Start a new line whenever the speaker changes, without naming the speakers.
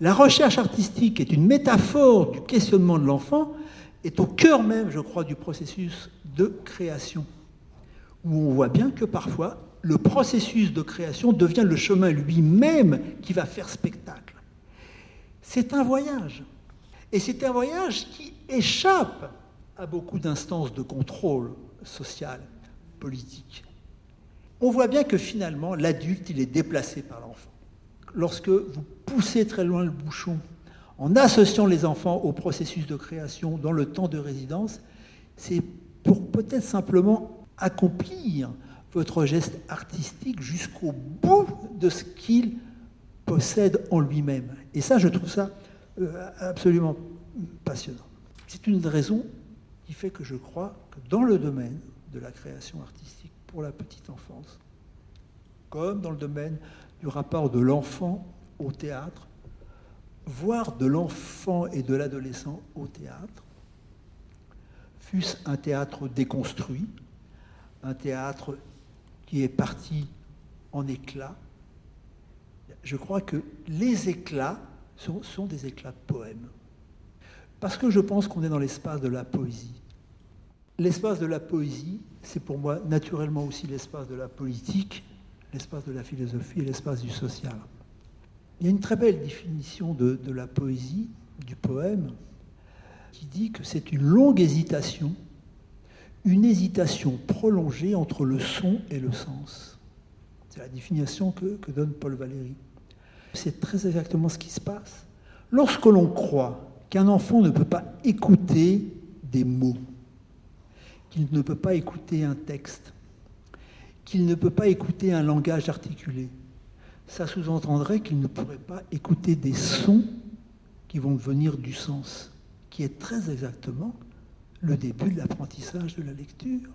La recherche artistique est une métaphore du questionnement de l'enfant, est au cœur même, je crois, du processus de création, où on voit bien que parfois le processus de création devient le chemin lui-même qui va faire spectacle. C'est un voyage. Et c'est un voyage qui échappe à beaucoup d'instances de contrôle social, politique. On voit bien que finalement, l'adulte, il est déplacé par l'enfant. Lorsque vous poussez très loin le bouchon en associant les enfants au processus de création dans le temps de résidence, c'est pour peut-être simplement accomplir votre geste artistique jusqu'au bout de ce qu'il possède en lui-même. Et ça, je trouve ça euh, absolument passionnant. C'est une raison qui fait que je crois que dans le domaine de la création artistique pour la petite enfance, comme dans le domaine du rapport de l'enfant au théâtre, voire de l'enfant et de l'adolescent au théâtre, fût-ce un théâtre déconstruit, un théâtre qui est parti en éclats. Je crois que les éclats sont, des éclats de poèmes. Parce que je pense qu'on est dans l'espace de la poésie. L'espace de la poésie, c'est pour moi naturellement aussi l'espace de la politique, l'espace de la philosophie et l'espace du social. Il y a une très belle définition de, de la poésie, du poème, qui dit que c'est une longue hésitation une hésitation prolongée entre le son et le sens. C'est la définition que, donne Paul Valéry. C'est très exactement ce qui se passe. Lorsque l'on croit qu'un enfant ne peut pas écouter des mots, qu'il ne peut pas écouter un texte, qu'il ne peut pas écouter un langage articulé, ça sous-entendrait qu'il ne pourrait pas écouter des sons qui vont venir du sens, qui est très exactement le début de l'apprentissage de la lecture.